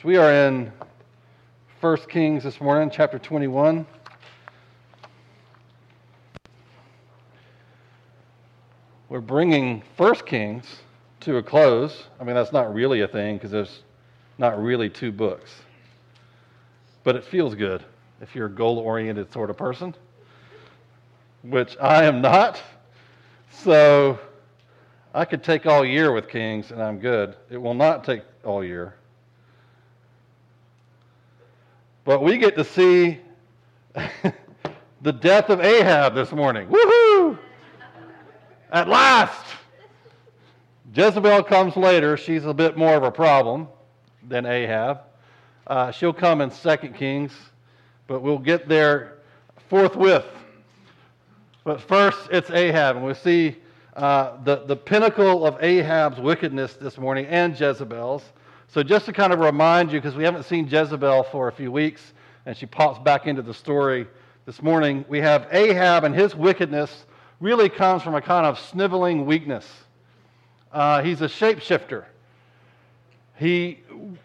So we are in 1 Kings this morning, chapter 21. We're bringing 1 Kings to a close. I mean, that's not really a thing because there's not really two books. But it feels good if you're a goal oriented sort of person, which I am not. So I could take all year with Kings and I'm good. It will not take all year. But we get to see the death of Ahab this morning. Woohoo! At last! Jezebel comes later. She's a bit more of a problem than Ahab. Uh, she'll come in 2 Kings, but we'll get there forthwith. But first, it's Ahab, and we see uh, the, the pinnacle of Ahab's wickedness this morning and Jezebel's. So, just to kind of remind you, because we haven't seen Jezebel for a few weeks, and she pops back into the story this morning, we have Ahab and his wickedness really comes from a kind of sniveling weakness. Uh, he's a shapeshifter. He,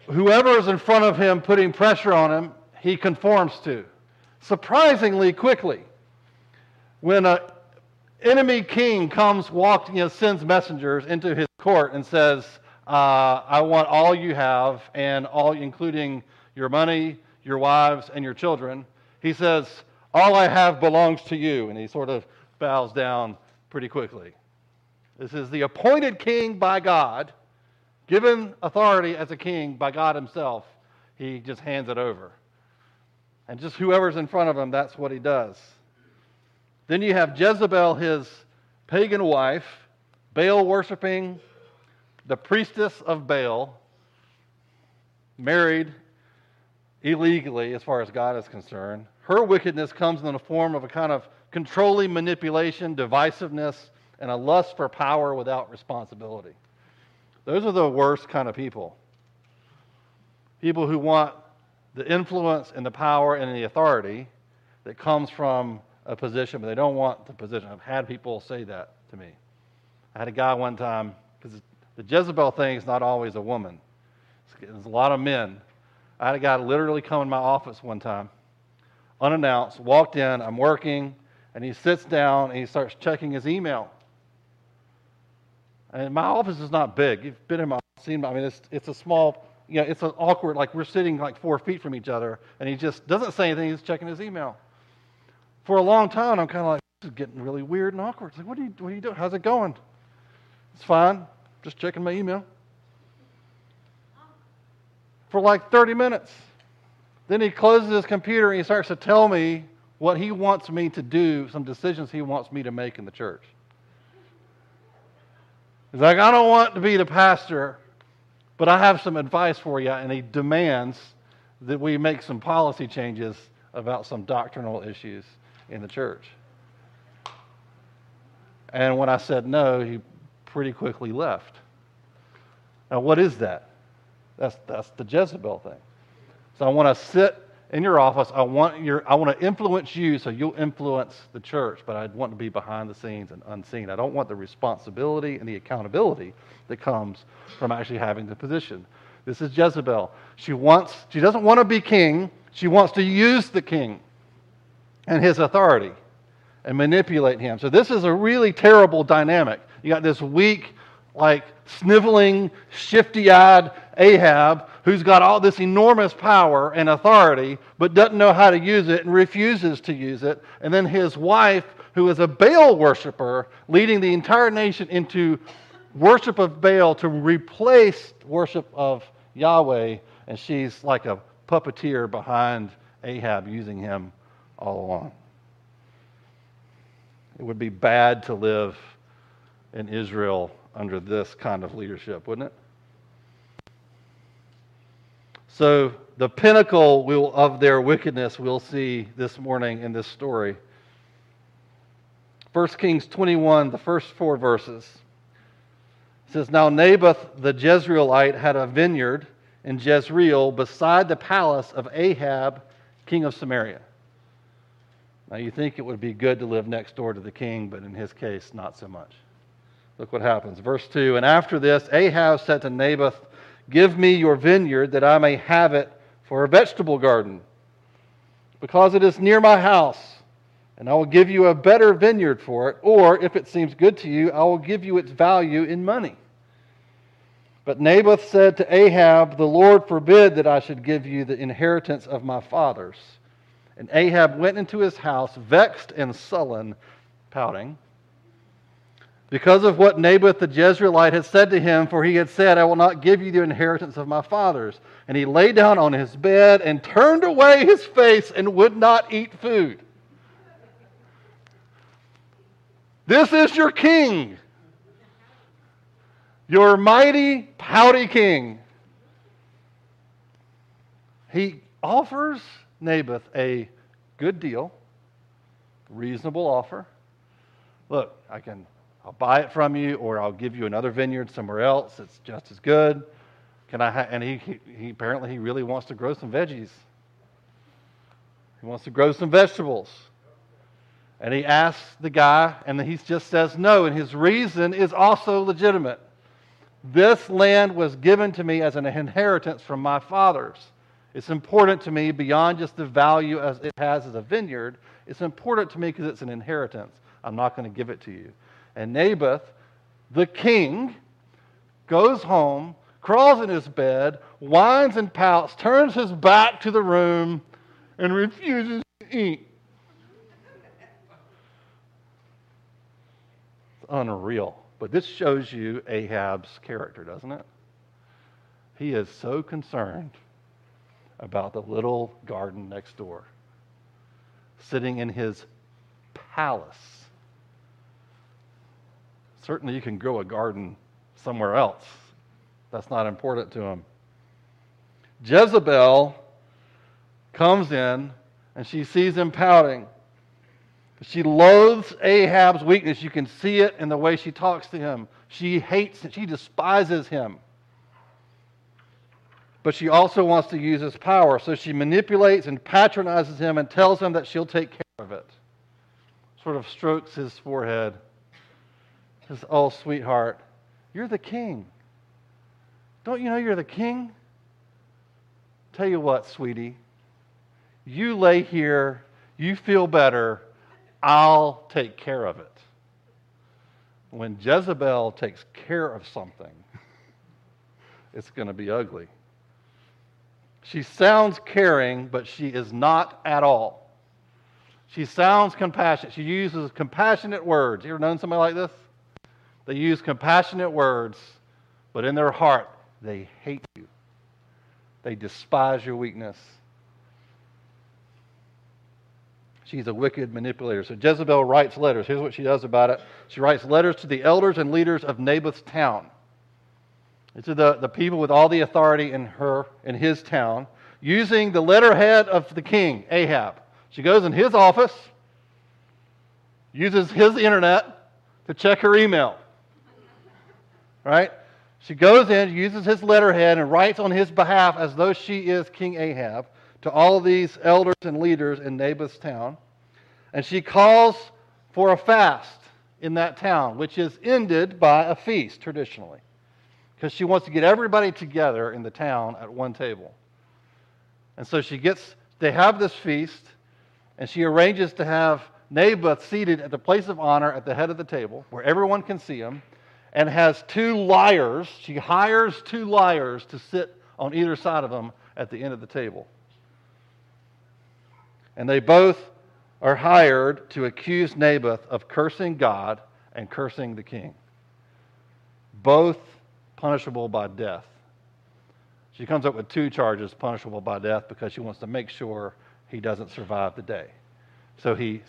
whoever is in front of him putting pressure on him, he conforms to. Surprisingly quickly, when an enemy king comes, walking, you know, sends messengers into his court and says, uh, I want all you have, and all, including your money, your wives, and your children. He says, All I have belongs to you. And he sort of bows down pretty quickly. This is the appointed king by God, given authority as a king by God himself. He just hands it over. And just whoever's in front of him, that's what he does. Then you have Jezebel, his pagan wife, Baal worshiping, the priestess of Baal, married illegally as far as God is concerned. Her wickedness comes in the form of a kind of controlling manipulation, divisiveness, and a lust for power without responsibility. Those are the worst kind of people. People who want the influence and the power and the authority that comes from a position, but they don't want the position. I've had people say that to me. I had a guy one time, because the Jezebel thing is not always a woman, there's a lot of men. I had a guy literally come in my office one time, unannounced, walked in, I'm working, and he sits down and he starts checking his email. And my office is not big. You've been in my office, I mean, it's, it's a small, you know, it's an awkward, like we're sitting like four feet from each other, and he just doesn't say anything, he's checking his email. For a long time, I'm kind of like, this is getting really weird and awkward. It's like, what are you, what are you doing? How's it going? It's fine. Just checking my email. For like 30 minutes. Then he closes his computer and he starts to tell me what he wants me to do, some decisions he wants me to make in the church. He's like, I don't want to be the pastor, but I have some advice for you. And he demands that we make some policy changes about some doctrinal issues in the church. And when I said no, he pretty quickly left. Now, what is that? That's, that's the Jezebel thing. So I want to sit in your office. I want, your, I want to influence you so you'll influence the church, but I want to be behind the scenes and unseen. I don't want the responsibility and the accountability that comes from actually having the position. This is Jezebel. She wants, she doesn't want to be king. She wants to use the king and his authority and manipulate him. So this is a really terrible dynamic. You got this weak, like sniveling, shifty-eyed Ahab who's got all this enormous power and authority but doesn't know how to use it and refuses to use it. And then his wife, who is a Baal worshiper, leading the entire nation into worship of Baal to replace worship of Yahweh, and she's like a puppeteer behind Ahab using him all along. It would be bad to live in Israel under this kind of leadership, wouldn't it? So, the pinnacle of their wickedness we'll see this morning in this story. 1 Kings 21, the first four verses. says, Now Naboth the Jezreelite had a vineyard in Jezreel beside the palace of Ahab, king of Samaria. Now, you think it would be good to live next door to the king, but in his case, not so much. Look what happens. Verse 2 And after this, Ahab said to Naboth, Give me your vineyard that I may have it for a vegetable garden, because it is near my house, and I will give you a better vineyard for it, or if it seems good to you, I will give you its value in money. But Naboth said to Ahab, The Lord forbid that I should give you the inheritance of my fathers. And Ahab went into his house, vexed and sullen, pouting because of what Naboth the Jezreelite had said to him, for he had said, I will not give you the inheritance of my fathers. And he lay down on his bed and turned away his face and would not eat food. This is your king, your mighty, pouty king. He offers Naboth a good deal, reasonable offer. Look, I can I'll buy it from you, or I'll give you another vineyard somewhere else that's just as good. Can I? Ha-? And he, he, he apparently he really wants to grow some veggies. He wants to grow some vegetables. And he asks the guy, and he just says no. And his reason is also legitimate. This land was given to me as an inheritance from my fathers. It's important to me beyond just the value as it has as a vineyard. It's important to me because it's an inheritance. I'm not going to give it to you. And Naboth, the king, goes home, crawls in his bed, whines and pouts, turns his back to the room, and refuses to eat. It's unreal. But this shows you Ahab's character, doesn't it? He is so concerned about the little garden next door, sitting in his palace Certainly, you can grow a garden somewhere else. That's not important to him. Jezebel comes in and she sees him pouting. She loathes Ahab's weakness. You can see it in the way she talks to him. She hates, she despises him. But she also wants to use his power. So she manipulates and patronizes him and tells him that she'll take care of it. Sort of strokes his forehead says, Oh, sweetheart, you're the king. Don't you know you're the king? Tell you what, sweetie, you lay here, you feel better, I'll take care of it. When Jezebel takes care of something, it's going to be ugly. She sounds caring, but she is not at all. She sounds compassionate. She uses compassionate words. You ever known somebody like this? They use compassionate words, but in their heart, they hate you. They despise your weakness. She's a wicked manipulator. So Jezebel writes letters. Here's what she does about it she writes letters to the elders and leaders of Naboth's town. It's to the, the people with all the authority in her in his town, using the letterhead of the king, Ahab. She goes in his office, uses his internet to check her email right? She goes in, uses his letterhead, and writes on his behalf as though she is King Ahab to all these elders and leaders in Naboth's town. And she calls for a fast in that town, which is ended by a feast traditionally, because she wants to get everybody together in the town at one table. And so she gets, they have this feast, and she arranges to have Naboth seated at the place of honor at the head of the table, where everyone can see him and has two liars. She hires two liars to sit on either side of them at the end of the table. And they both are hired to accuse Naboth of cursing God and cursing the king. Both punishable by death. She comes up with two charges punishable by death because she wants to make sure he doesn't survive the day. So he,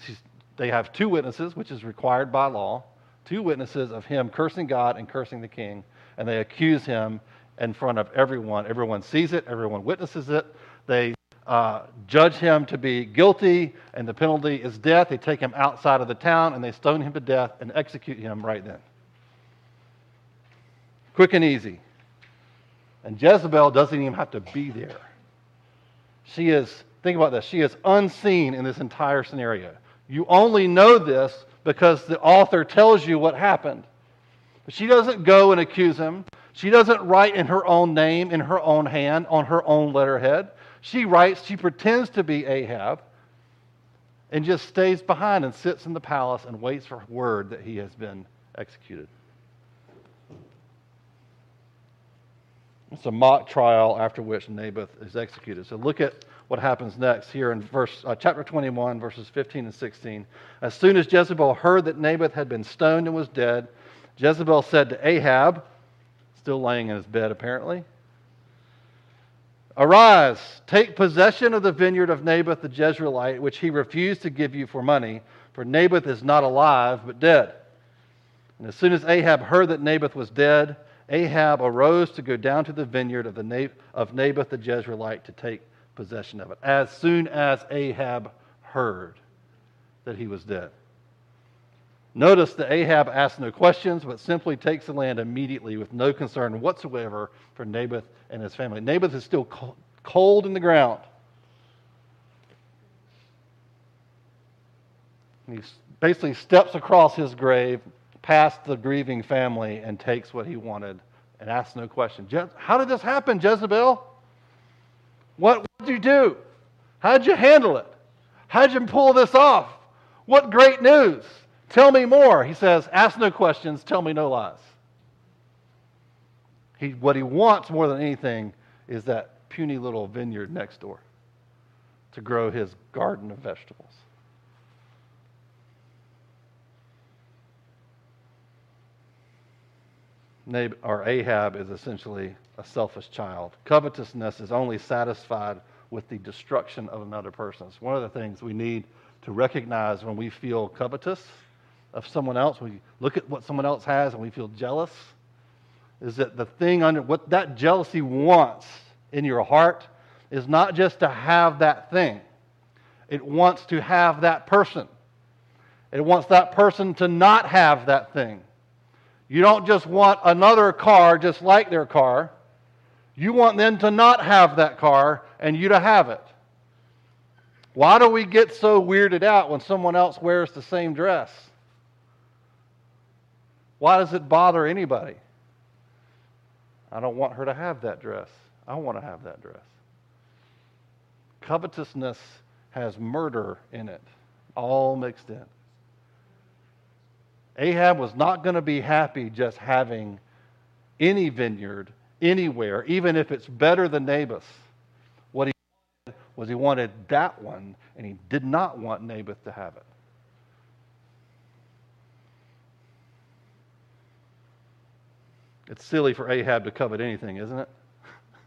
they have two witnesses, which is required by law two witnesses of him cursing God and cursing the king, and they accuse him in front of everyone. Everyone sees it, everyone witnesses it. They uh, judge him to be guilty, and the penalty is death. They take him outside of the town and they stone him to death and execute him right then. Quick and easy. And Jezebel doesn't even have to be there. She is, think about this, she is unseen in this entire scenario. You only know this because the author tells you what happened. But she doesn't go and accuse him. She doesn't write in her own name, in her own hand, on her own letterhead. She writes, she pretends to be Ahab and just stays behind and sits in the palace and waits for word that he has been executed. It's a mock trial after which Naboth is executed. So look at what happens next here in verse, uh, chapter 21, verses 15 and 16. As soon as Jezebel heard that Naboth had been stoned and was dead, Jezebel said to Ahab, still laying in his bed apparently, Arise, take possession of the vineyard of Naboth the Jezreelite, which he refused to give you for money, for Naboth is not alive, but dead. And as soon as Ahab heard that Naboth was dead, Ahab arose to go down to the vineyard of, the of Naboth the Jezreelite to take possession of it. As soon as Ahab heard that he was dead. Notice that Ahab asks no questions, but simply takes the land immediately with no concern whatsoever for Naboth and his family. Naboth is still cold in the ground. He basically steps across his grave, past the grieving family, and takes what he wanted and asks no question. How did this happen, Jezebel? What did you do? How'd you handle it? How'd you pull this off? What great news! Tell me more. He says, Ask no questions, tell me no lies. He, what he wants more than anything is that puny little vineyard next door to grow his garden of vegetables. Nab- or Ahab is essentially a selfish child. Covetousness is only satisfied with the destruction of another person. It's one of the things we need to recognize when we feel covetous of someone else, we look at what someone else has and we feel jealous, is that the thing under what that jealousy wants in your heart is not just to have that thing, it wants to have that person. It wants that person to not have that thing. You don't just want another car just like their car. You want them to not have that car and you to have it. Why do we get so weirded out when someone else wears the same dress? Why does it bother anybody? I don't want her to have that dress. I want to have that dress. Covetousness has murder in it, all mixed in. Ahab was not going to be happy just having any vineyard anywhere, even if it's better than Naboth. What he wanted was he wanted that one, and he did not want Naboth to have it. It's silly for Ahab to covet anything, isn't it?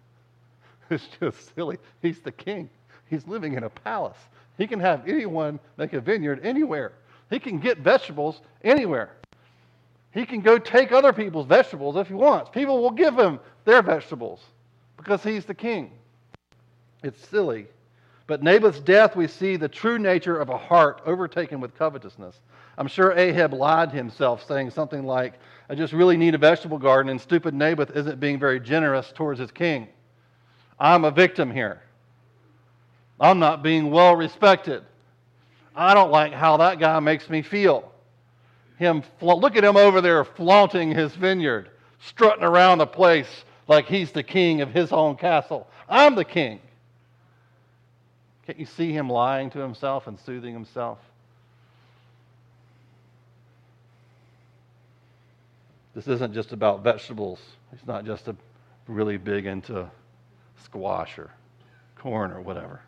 it's just silly. He's the king. He's living in a palace. He can have anyone make a vineyard anywhere. He can get vegetables anywhere. He can go take other people's vegetables if he wants. People will give him their vegetables because he's the king. It's silly. But Naboth's death, we see the true nature of a heart overtaken with covetousness. I'm sure Ahab lied to himself, saying something like, I just really need a vegetable garden, and stupid Naboth isn't being very generous towards his king. I'm a victim here. I'm not being well respected. I don't like how that guy makes me feel. Him, look at him over there flaunting his vineyard, strutting around the place like he's the king of his own castle. I'm the king. Can't you see him lying to himself and soothing himself? This isn't just about vegetables. He's not just a really big into squash or corn or whatever.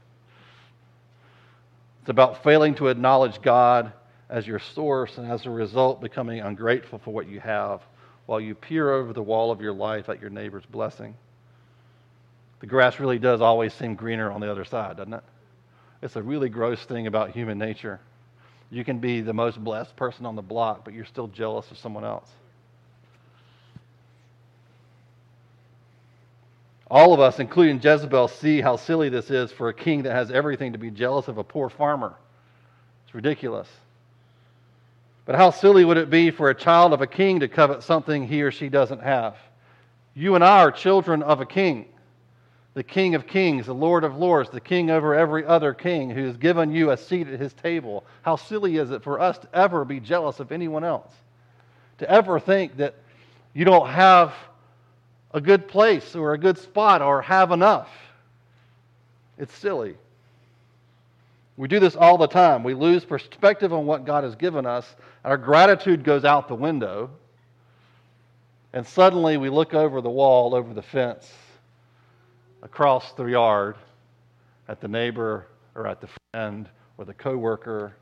It's about failing to acknowledge God as your source and as a result becoming ungrateful for what you have while you peer over the wall of your life at your neighbor's blessing. The grass really does always seem greener on the other side, doesn't it? It's a really gross thing about human nature. You can be the most blessed person on the block, but you're still jealous of someone else. All of us, including Jezebel, see how silly this is for a king that has everything to be jealous of a poor farmer. It's ridiculous. But how silly would it be for a child of a king to covet something he or she doesn't have? You and I are children of a king, the King of kings, the Lord of lords, the king over every other king who has given you a seat at his table. How silly is it for us to ever be jealous of anyone else? To ever think that you don't have a good place or a good spot or have enough. It's silly. We do this all the time. We lose perspective on what God has given us. Our gratitude goes out the window. And suddenly we look over the wall, over the fence, across the yard, at the neighbor or at the friend or the coworker,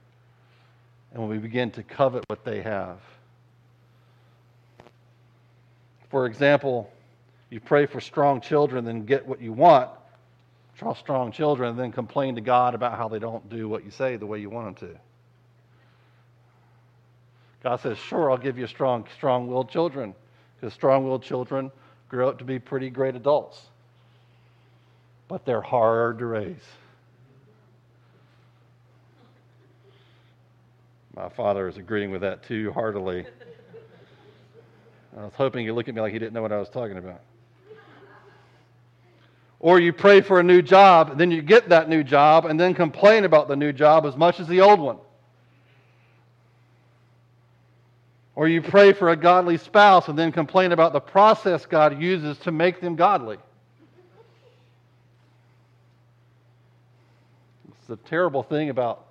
and we begin to covet what they have. For example, you pray for strong children, then get what you want, strong children, and then complain to God about how they don't do what you say the way you want them to. God says, Sure, I'll give you strong, strong willed children, because strong willed children grow up to be pretty great adults. But they're hard to raise. My father is agreeing with that too heartily. I was hoping he'd look at me like he didn't know what I was talking about. Or you pray for a new job, then you get that new job, and then complain about the new job as much as the old one. Or you pray for a godly spouse and then complain about the process God uses to make them godly. It's the terrible thing about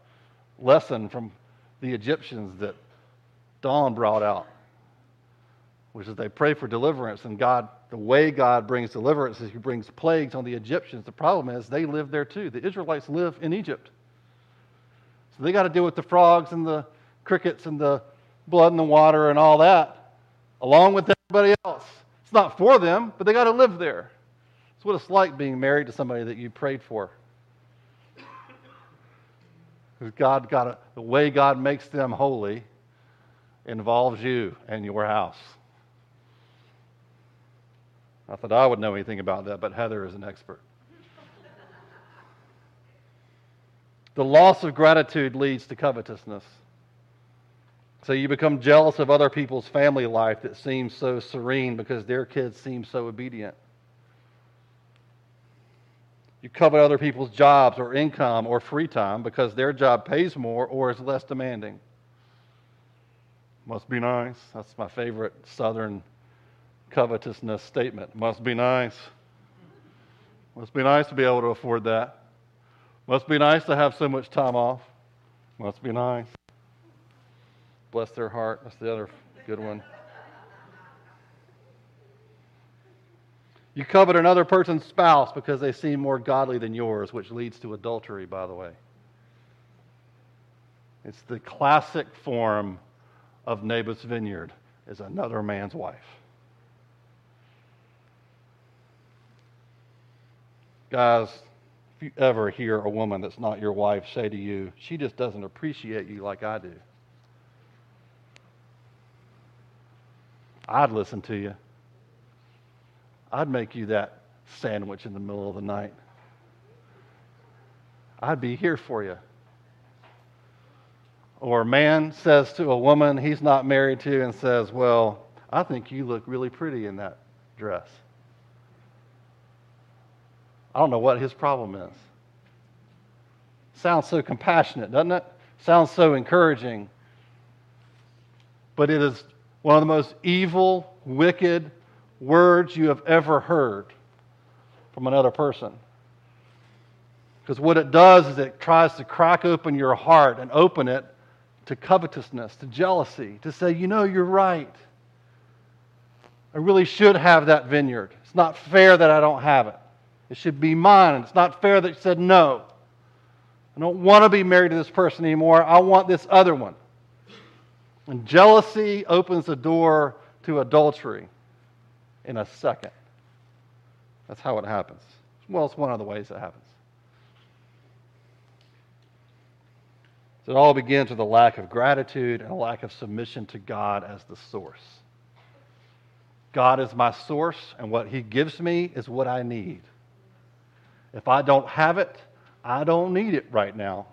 lesson from the Egyptians that Dawn brought out, which is they pray for deliverance, and God, the way God brings deliverance is He brings plagues on the Egyptians. The problem is they live there too. The Israelites live in Egypt. So they got to deal with the frogs and the crickets and the blood in the water and all that, along with everybody else. It's not for them, but they got to live there. It's what it's like being married to somebody that you prayed for. God got a, the way God makes them holy involves you and your house. Not that I would know anything about that, but Heather is an expert. the loss of gratitude leads to covetousness. So you become jealous of other people's family life that seems so serene because their kids seem so obedient. You covet other people's jobs or income or free time because their job pays more or is less demanding. Must be nice. That's my favorite Southern covetousness statement. Must be nice. Must be nice to be able to afford that. Must be nice to have so much time off. Must be nice. Bless their heart. That's the other good one. You covet another person's spouse because they seem more godly than yours, which leads to adultery, by the way. It's the classic form of Naboth's vineyard is another man's wife. Guys, if you ever hear a woman that's not your wife say to you, she just doesn't appreciate you like I do, I'd listen to you. I'd make you that sandwich in the middle of the night. I'd be here for you. Or a man says to a woman he's not married to and says, Well, I think you look really pretty in that dress. I don't know what his problem is. Sounds so compassionate, doesn't it? Sounds so encouraging. But it is one of the most evil, wicked, words you have ever heard from another person. Because what it does is it tries to crack open your heart and open it to covetousness, to jealousy, to say, you know, you're right. I really should have that vineyard. It's not fair that I don't have it. It should be mine. It's not fair that she said no. I don't want to be married to this person anymore. I want this other one. And jealousy opens the door to adultery in a second. That's how it happens. Well, it's one of the ways it happens. So it all begins with a lack of gratitude and a lack of submission to God as the source. God is my source, and what He gives me is what I need. If I don't have it, I don't need it right now.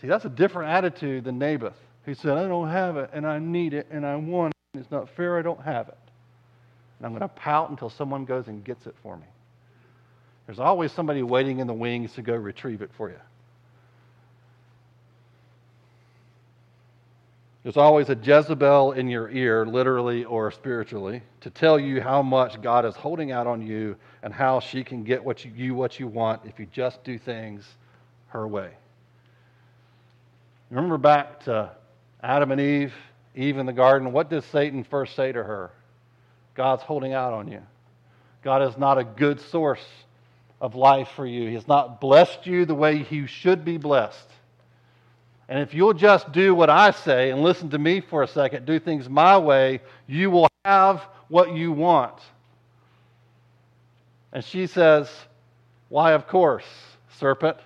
See, that's a different attitude than Naboth, He said, I don't have it, and I need it, and I want it. It's not fair I don't have it and I'm going to pout until someone goes and gets it for me. There's always somebody waiting in the wings to go retrieve it for you. There's always a Jezebel in your ear, literally or spiritually, to tell you how much God is holding out on you and how she can get what you, you what you want if you just do things her way. Remember back to Adam and Eve, Eve in the garden. What did Satan first say to her? God's holding out on you. God is not a good source of life for you. He has not blessed you the way you should be blessed. And if you'll just do what I say and listen to me for a second, do things my way, you will have what you want. And she says, Why, of course, serpent.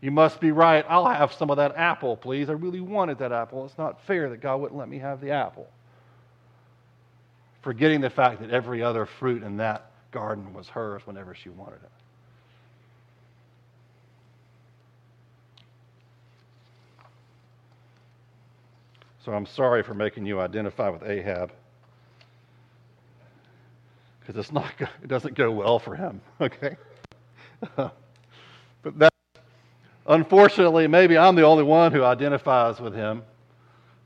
You must be right. I'll have some of that apple, please. I really wanted that apple. It's not fair that God wouldn't let me have the apple. Forgetting the fact that every other fruit in that garden was hers whenever she wanted it. So I'm sorry for making you identify with Ahab. Because it's not it doesn't go well for him, okay? but that unfortunately, maybe I'm the only one who identifies with him,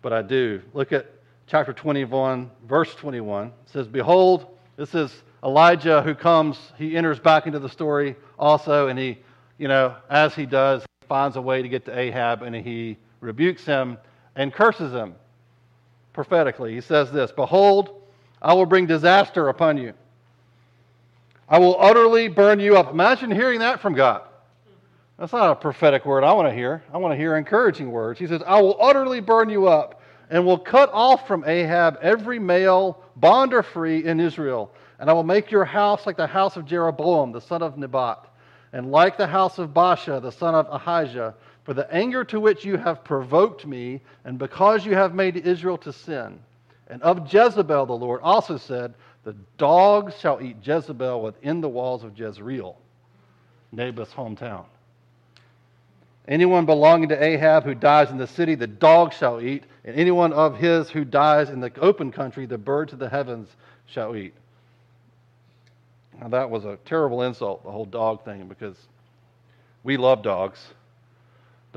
but I do. Look at chapter 21, verse 21. It says, Behold, this is Elijah who comes, he enters back into the story also, and he, you know, as he does, finds a way to get to Ahab and he rebukes him and curses him prophetically. He says this Behold, I will bring disaster upon you. I will utterly burn you up. Imagine hearing that from God. That's not a prophetic word I want to hear. I want to hear encouraging words. He says, I will utterly burn you up and will cut off from Ahab every male, bond or free, in Israel. And I will make your house like the house of Jeroboam, the son of Nebat, and like the house of Baasha, the son of Ahijah, for the anger to which you have provoked me, and because you have made Israel to sin. And of Jezebel, the Lord also said, The dogs shall eat Jezebel within the walls of Jezreel, Naboth's hometown. Anyone belonging to Ahab who dies in the city, the dogs shall eat, and anyone of his who dies in the open country, the birds of the heavens shall eat. Now, that was a terrible insult, the whole dog thing, because we love dogs.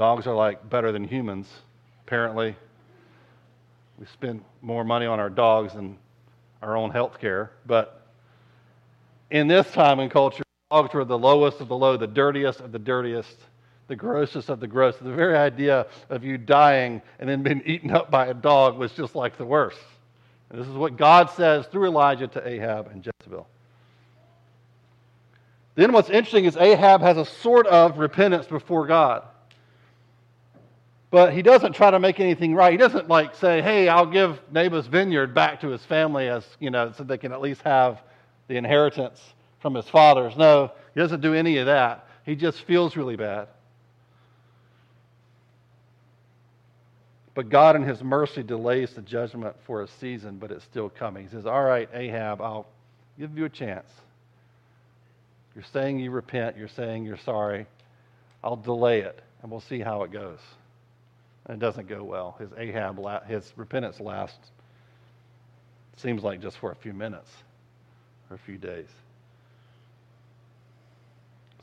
Dogs are like better than humans, apparently. We spend more money on our dogs than our own health care. But in this time and culture, dogs were the lowest of the low, the dirtiest of the dirtiest, the grossest of the gross. The very idea of you dying and then being eaten up by a dog was just like the worst. And this is what God says through Elijah to Ahab and Jezebel. Then what's interesting is Ahab has a sort of repentance before God but he doesn't try to make anything right. He doesn't like say, "Hey, I'll give Naboth's vineyard back to his family as you know, so they can at least have the inheritance from his fathers." No, he doesn't do any of that. He just feels really bad. But God, in His mercy, delays the judgment for a season, but it's still coming. He says, All right, Ahab, I'll give you a chance. You're saying you repent, you're saying you're sorry. I'll delay it, and we'll see how it goes and it doesn't go well. His Ahab, his repentance lasts, seems like just for a few minutes or a few days.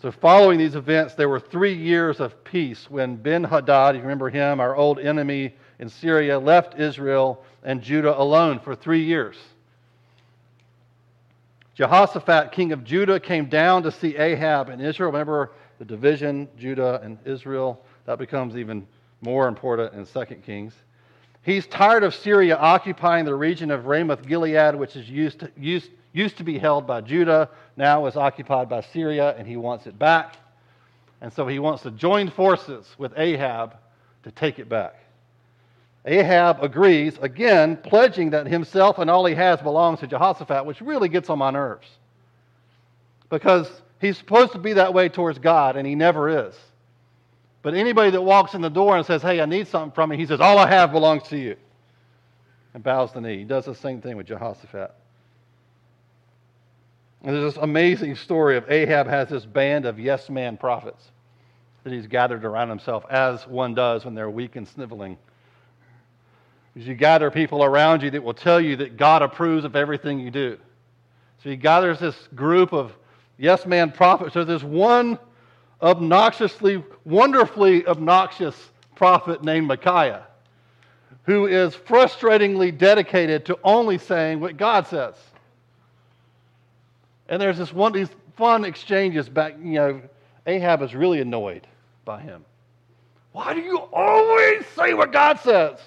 So, following these events, there were three years of peace when Ben Hadad, you remember him, our old enemy in Syria, left Israel and Judah alone for three years. Jehoshaphat, king of Judah, came down to see Ahab in Israel. Remember the division, Judah and Israel? That becomes even more important in 2 Kings. He's tired of Syria occupying the region of Ramoth Gilead, which is used to, used, used to be held by Judah, now is occupied by Syria, and he wants it back. And so he wants to join forces with Ahab to take it back. Ahab agrees, again, pledging that himself and all he has belongs to Jehoshaphat, which really gets on my nerves. Because he's supposed to be that way towards God, and he never is. But anybody that walks in the door and says, Hey, I need something from you, he says, All I have belongs to you. And bows the knee. He does the same thing with Jehoshaphat. And there's this amazing story of Ahab has this band of yes man prophets that he's gathered around himself, as one does when they're weak and sniveling. As you gather people around you that will tell you that God approves of everything you do. So he gathers this group of yes man prophets. So there's one obnoxiously, wonderfully obnoxious prophet named Micaiah, who is frustratingly dedicated to only saying what God says. And there's this one these fun exchanges back, you know, Ahab is really annoyed by him. Why do you always say what God says?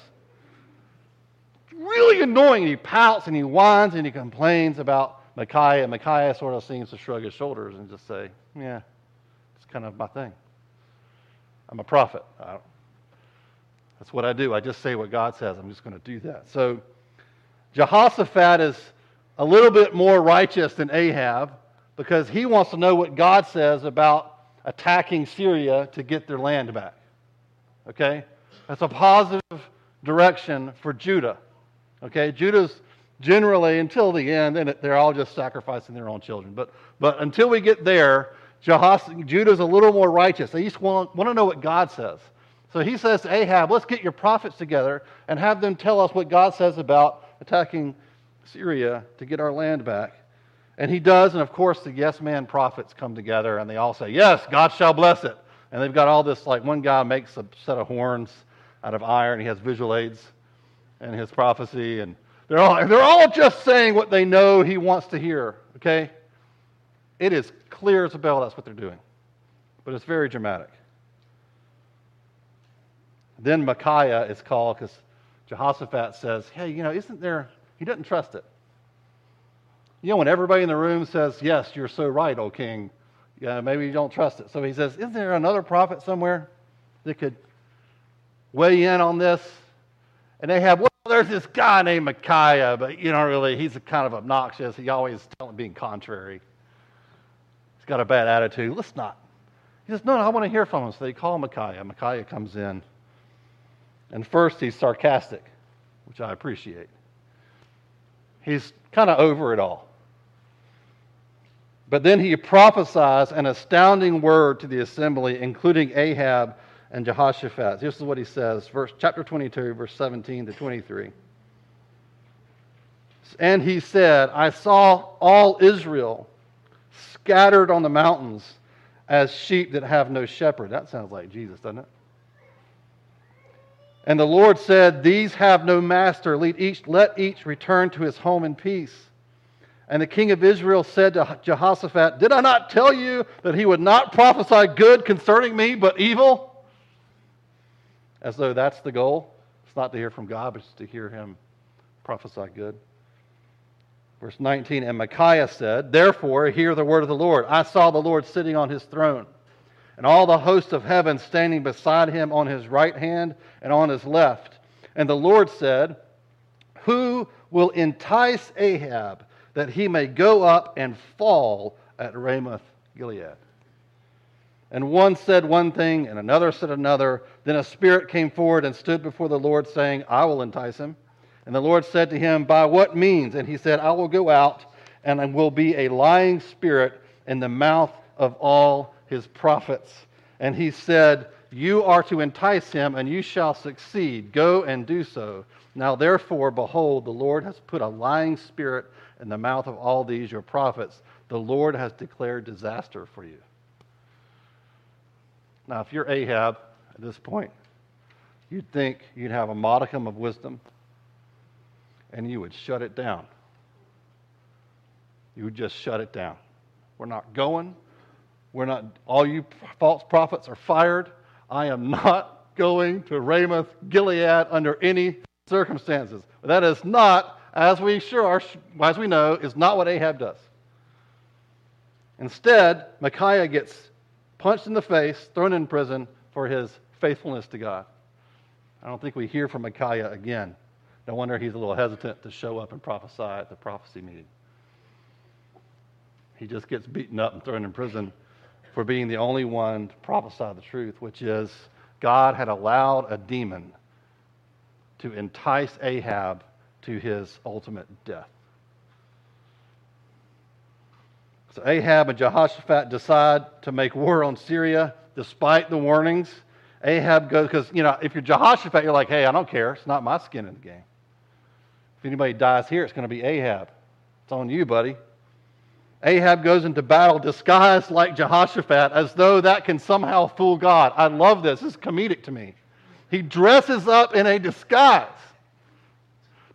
Really annoying. He pouts and he whines and he complains about Micaiah. And Micaiah sort of seems to shrug his shoulders and just say, Yeah, kind of my thing. I'm a prophet. That's what I do. I just say what God says. I'm just going to do that. So Jehoshaphat is a little bit more righteous than Ahab because he wants to know what God says about attacking Syria to get their land back. Okay? That's a positive direction for Judah. Okay? Judah's generally, until the end, and they're all just sacrificing their own children. But, but until we get there, Jehosh- Judah's a little more righteous. They just want, want to know what God says. So he says to Ahab, let's get your prophets together and have them tell us what God says about attacking Syria to get our land back. And he does, and of course, the yes man prophets come together and they all say, Yes, God shall bless it. And they've got all this, like one guy makes a set of horns out of iron, he has visual aids and his prophecy, and they're all, they're all just saying what they know he wants to hear, okay? It is clear as a bell that's what they're doing, but it's very dramatic. Then Micaiah is called because Jehoshaphat says, Hey, you know, isn't there, he doesn't trust it. You know, when everybody in the room says, Yes, you're so right, O king, yeah, maybe you don't trust it. So he says, Isn't there another prophet somewhere that could weigh in on this? And they have, well, there's this guy named Micaiah, but you know, really, he's kind of obnoxious. He always telling being contrary. He's got a bad attitude. Let's not. He says, No, no, I want to hear from him. So they call Micaiah. Micaiah comes in. And first, he's sarcastic, which I appreciate. He's kind of over it all. But then he prophesies an astounding word to the assembly, including Ahab and Jehoshaphat. This is what he says, verse, chapter 22, verse 17 to 23. And he said, I saw all Israel scattered on the mountains as sheep that have no shepherd. That sounds like Jesus, doesn't it? And the Lord said, These have no master. Let each, let each return to his home in peace. And the king of Israel said to Jehoshaphat, Did I not tell you that he would not prophesy good concerning me, but evil? As though that's the goal. It's not to hear from God, but it's to hear him prophesy good. Verse 19 And Micaiah said, Therefore, hear the word of the Lord. I saw the Lord sitting on his throne, and all the hosts of heaven standing beside him on his right hand and on his left. And the Lord said, Who will entice Ahab? that he may go up and fall at Ramoth Gilead. And one said one thing, and another said another. Then a spirit came forward and stood before the Lord, saying, I will entice him. And the Lord said to him, By what means? And he said, I will go out, and I will be a lying spirit in the mouth of all his prophets. And he said, You are to entice him, and you shall succeed. Go and do so. Now, therefore, behold, the Lord has put a lying spirit in the mouth of all these your prophets, the Lord has declared disaster for you. Now, if you're Ahab at this point, you'd think you'd have a modicum of wisdom and you would shut it down. You would just shut it down. We're not going. We're not, all you false prophets are fired. I am not going to Ramoth Gilead under any circumstances. That is not as we sure are, as we know, is not what Ahab does. Instead, Micaiah gets punched in the face, thrown in prison for his faithfulness to God. I don't think we hear from Micaiah again. No wonder he's a little hesitant to show up and prophesy at the prophecy meeting. He just gets beaten up and thrown in prison for being the only one to prophesy the truth, which is God had allowed a demon to entice Ahab to his ultimate death. So Ahab and Jehoshaphat decide to make war on Syria despite the warnings. Ahab goes, because, you know, if you're Jehoshaphat, you're like, hey, I don't care. It's not my skin in the game. If anybody dies here, it's going to be Ahab. It's on you, buddy. Ahab goes into battle disguised like Jehoshaphat as though that can somehow fool God. I love this. This is comedic to me. He dresses up in a disguise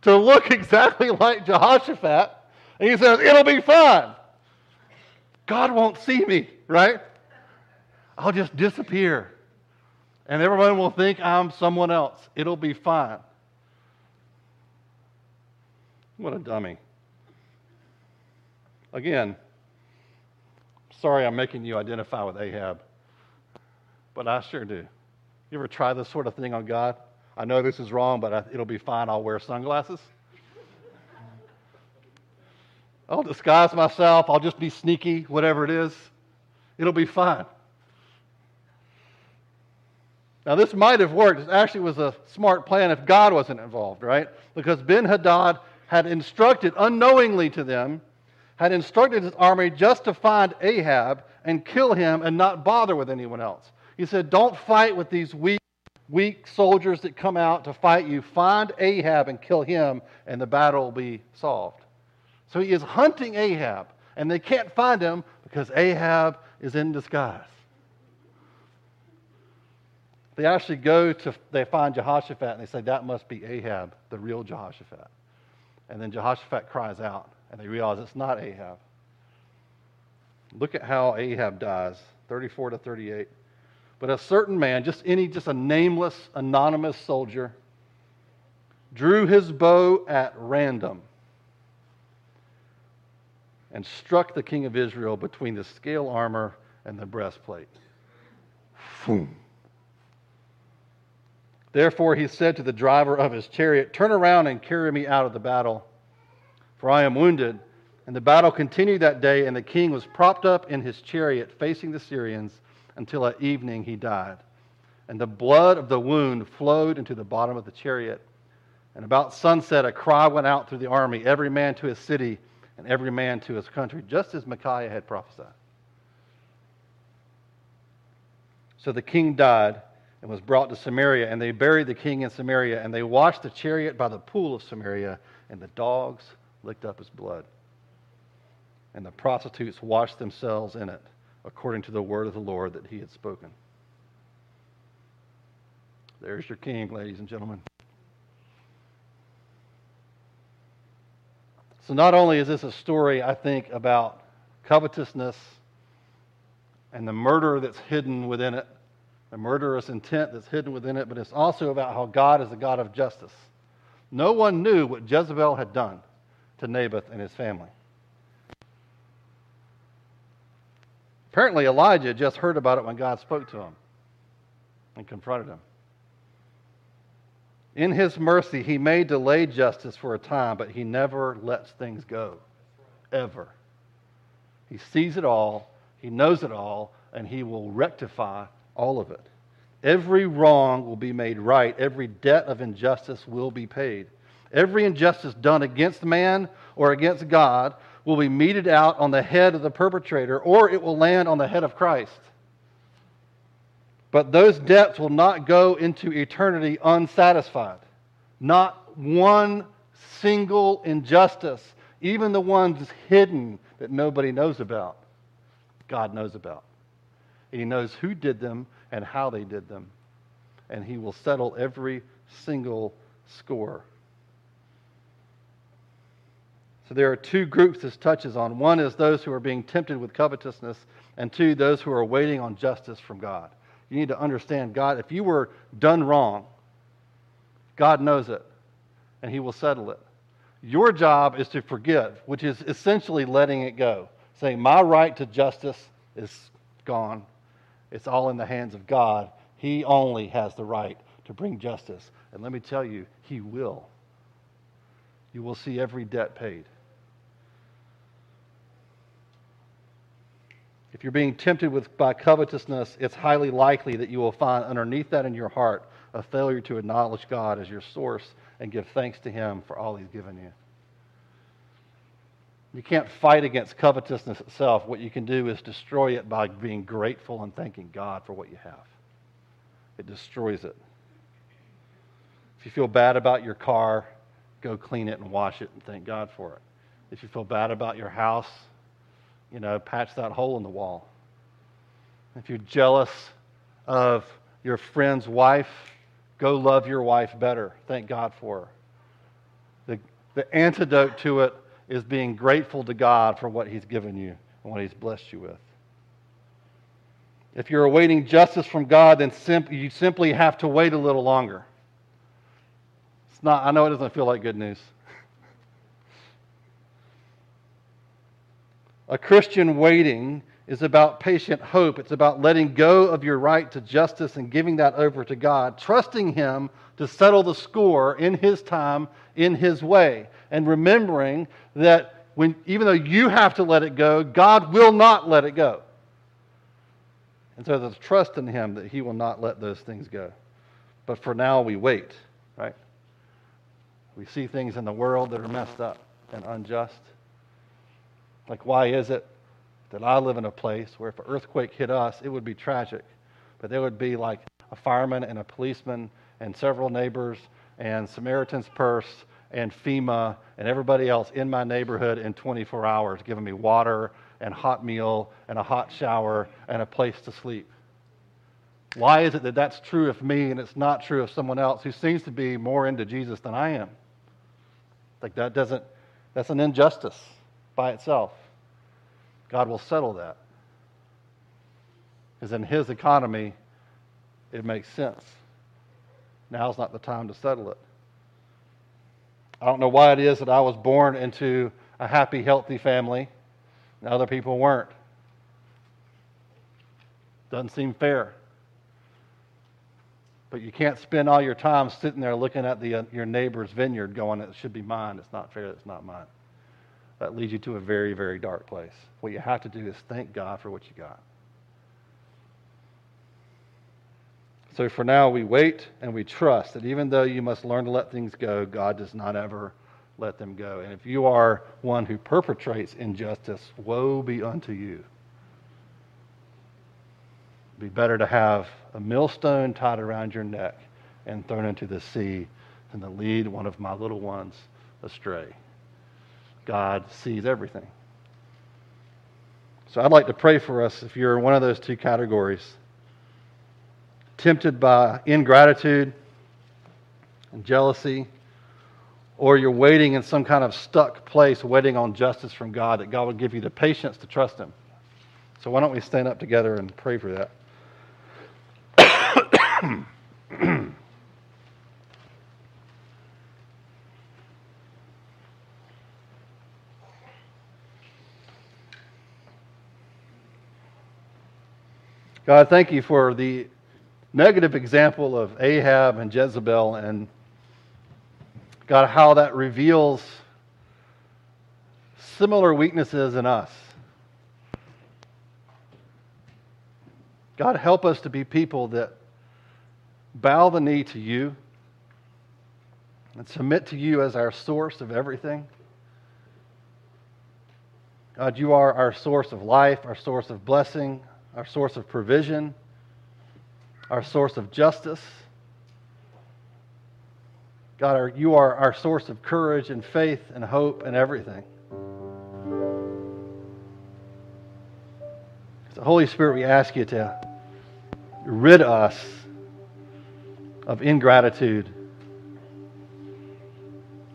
to look exactly like Jehoshaphat. And he says, It'll be fine. God won't see me, right? I'll just disappear. And everyone will think I'm someone else. It'll be fine. What a dummy. Again, sorry I'm making you identify with Ahab, but I sure do. You ever try this sort of thing on God? I know this is wrong, but it'll be fine. I'll wear sunglasses. I'll disguise myself. I'll just be sneaky, whatever it is. It'll be fine. Now, this might have worked. It actually was a smart plan if God wasn't involved, right? Because Ben Hadad had instructed unknowingly to them, had instructed his army just to find Ahab and kill him and not bother with anyone else. He said, Don't fight with these weak, weak soldiers that come out to fight you. Find Ahab and kill him, and the battle will be solved. So he is hunting Ahab, and they can't find him because Ahab is in disguise. They actually go to, they find Jehoshaphat and they say, that must be Ahab, the real Jehoshaphat. And then Jehoshaphat cries out, and they realize it's not Ahab. Look at how Ahab dies 34 to 38. But a certain man, just any, just a nameless, anonymous soldier, drew his bow at random and struck the king of Israel between the scale armor and the breastplate. Boom. Therefore he said to the driver of his chariot, Turn around and carry me out of the battle, for I am wounded. And the battle continued that day, and the king was propped up in his chariot facing the Syrians until at evening he died. And the blood of the wound flowed into the bottom of the chariot. And about sunset, a cry went out through the army, every man to his city and every man to his country, just as Micaiah had prophesied. So the king died and was brought to Samaria, and they buried the king in Samaria, and they washed the chariot by the pool of Samaria, and the dogs licked up his blood. And the prostitutes washed themselves in it, according to the word of the Lord that he had spoken. There's your king, ladies and gentlemen. So, not only is this a story, I think, about covetousness and the murder that's hidden within it, the murderous intent that's hidden within it, but it's also about how God is a God of justice. No one knew what Jezebel had done to Naboth and his family. Apparently, Elijah just heard about it when God spoke to him and confronted him. In his mercy, he may delay justice for a time, but he never lets things go. Ever. He sees it all, he knows it all, and he will rectify all of it. Every wrong will be made right, every debt of injustice will be paid. Every injustice done against man or against God will be meted out on the head of the perpetrator, or it will land on the head of Christ. But those debts will not go into eternity unsatisfied. Not one single injustice, even the ones hidden that nobody knows about, God knows about. He knows who did them and how they did them. And He will settle every single score. So there are two groups this touches on. One is those who are being tempted with covetousness, and two, those who are waiting on justice from God. You need to understand God, if you were done wrong, God knows it and He will settle it. Your job is to forgive, which is essentially letting it go, saying, My right to justice is gone. It's all in the hands of God. He only has the right to bring justice. And let me tell you, He will. You will see every debt paid. If you're being tempted with, by covetousness, it's highly likely that you will find underneath that in your heart a failure to acknowledge God as your source and give thanks to Him for all He's given you. You can't fight against covetousness itself. What you can do is destroy it by being grateful and thanking God for what you have. It destroys it. If you feel bad about your car, go clean it and wash it and thank God for it. If you feel bad about your house, you know, patch that hole in the wall. If you're jealous of your friend's wife, Go love your wife better. Thank God for her. The, the antidote to it is being grateful to God for what He's given you and what He's blessed you with. If you're awaiting justice from God, then simp- you simply have to wait a little longer. It's not, I know it doesn't feel like good news. A Christian waiting is about patient hope. It's about letting go of your right to justice and giving that over to God, trusting Him to settle the score in His time, in His way, and remembering that when, even though you have to let it go, God will not let it go. And so there's trust in Him that He will not let those things go. But for now, we wait, right? We see things in the world that are messed up and unjust. Like, why is it that I live in a place where if an earthquake hit us, it would be tragic? But there would be like a fireman and a policeman and several neighbors and Samaritan's Purse and FEMA and everybody else in my neighborhood in 24 hours, giving me water and hot meal and a hot shower and a place to sleep. Why is it that that's true of me and it's not true of someone else who seems to be more into Jesus than I am? Like that doesn't, that's an injustice by itself. God will settle that. Because in His economy, it makes sense. Now's not the time to settle it. I don't know why it is that I was born into a happy, healthy family and other people weren't. Doesn't seem fair. But you can't spend all your time sitting there looking at the, uh, your neighbor's vineyard going, it should be mine. It's not fair. It's not mine that leads you to a very, very dark place. What you have to do is thank God for what you got. So for now, we wait and we trust that even though you must learn to let things go, God does not ever let them go. And if you are one who perpetrates injustice, woe be unto you. It'd be better to have a millstone tied around your neck and thrown into the sea than to lead one of my little ones astray. God sees everything. So I'd like to pray for us if you're in one of those two categories tempted by ingratitude and jealousy, or you're waiting in some kind of stuck place, waiting on justice from God, that God will give you the patience to trust Him. So why don't we stand up together and pray for that? God, thank you for the negative example of Ahab and Jezebel, and God, how that reveals similar weaknesses in us. God, help us to be people that bow the knee to you and submit to you as our source of everything. God, you are our source of life, our source of blessing, our source of provision, our source of justice. God, you are our source of courage and faith and hope and everything. So, Holy Spirit, we ask you to rid us of ingratitude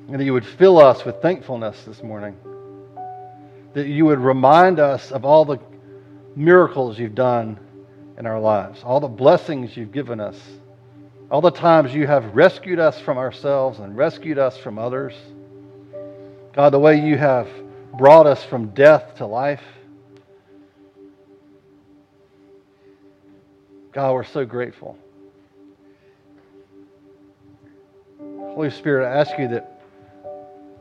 and that you would fill us with thankfulness this morning. That you would remind us of all the miracles you've done in our lives, all the blessings you've given us, all the times you have rescued us from ourselves and rescued us from others. God, the way you have brought us from death to life. God, we're so grateful. Holy Spirit, I ask you that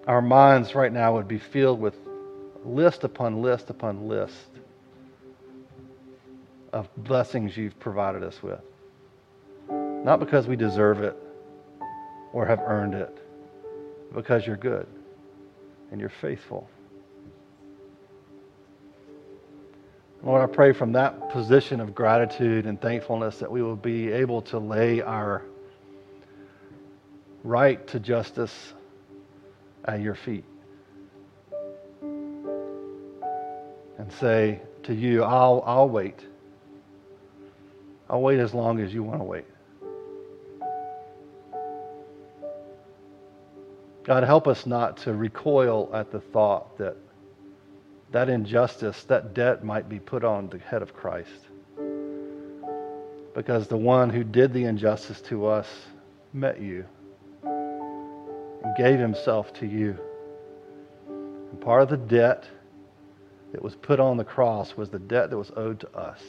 our minds right now would be filled with list upon list upon list of blessings you've provided us with. Not because we deserve it or have earned it, because you're good and you're faithful. Lord, I pray from that position of gratitude and thankfulness that we will be able to lay our right to justice at your feet and say to you, I'll, I'll wait. I'll wait as long as you want to wait. God, help us not to recoil at the thought that that injustice, that debt might be put on the head of Christ. Because the one who did the injustice to us met you and gave himself to you. And part of the debt that was put on the cross was the debt that was owed to us.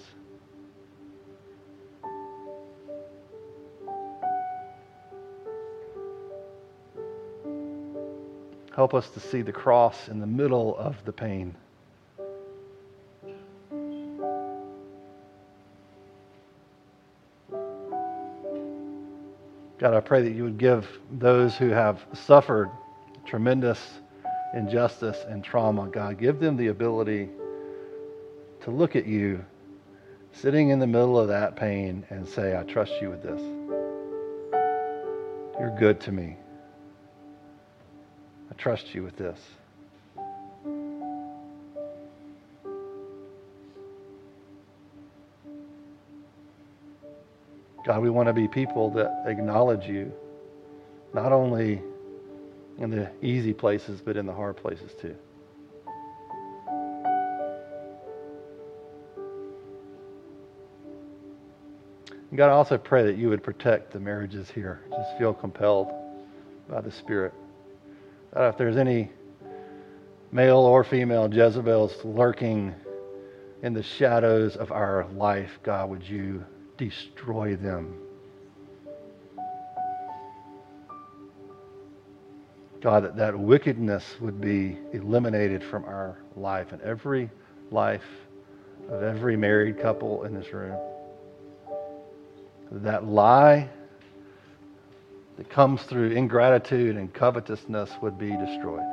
Help us to see the cross in the middle of the pain. God, I pray that you would give those who have suffered tremendous injustice and trauma, God, give them the ability to look at you sitting in the middle of that pain and say, I trust you with this. You're good to me. I trust you with this. God, we want to be people that acknowledge you, not only in the easy places, but in the hard places too. God, I also pray that you would protect the marriages here. Just feel compelled by the Spirit. God, if there's any male or female Jezebels lurking in the shadows of our life, God, would you destroy them. God, that that wickedness would be eliminated from our life and every life of every married couple in this room. That lie that comes through ingratitude and covetousness would be destroyed.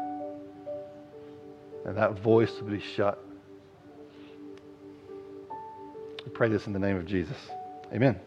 And that voice would be shut. We pray this in the name of Jesus. Amen.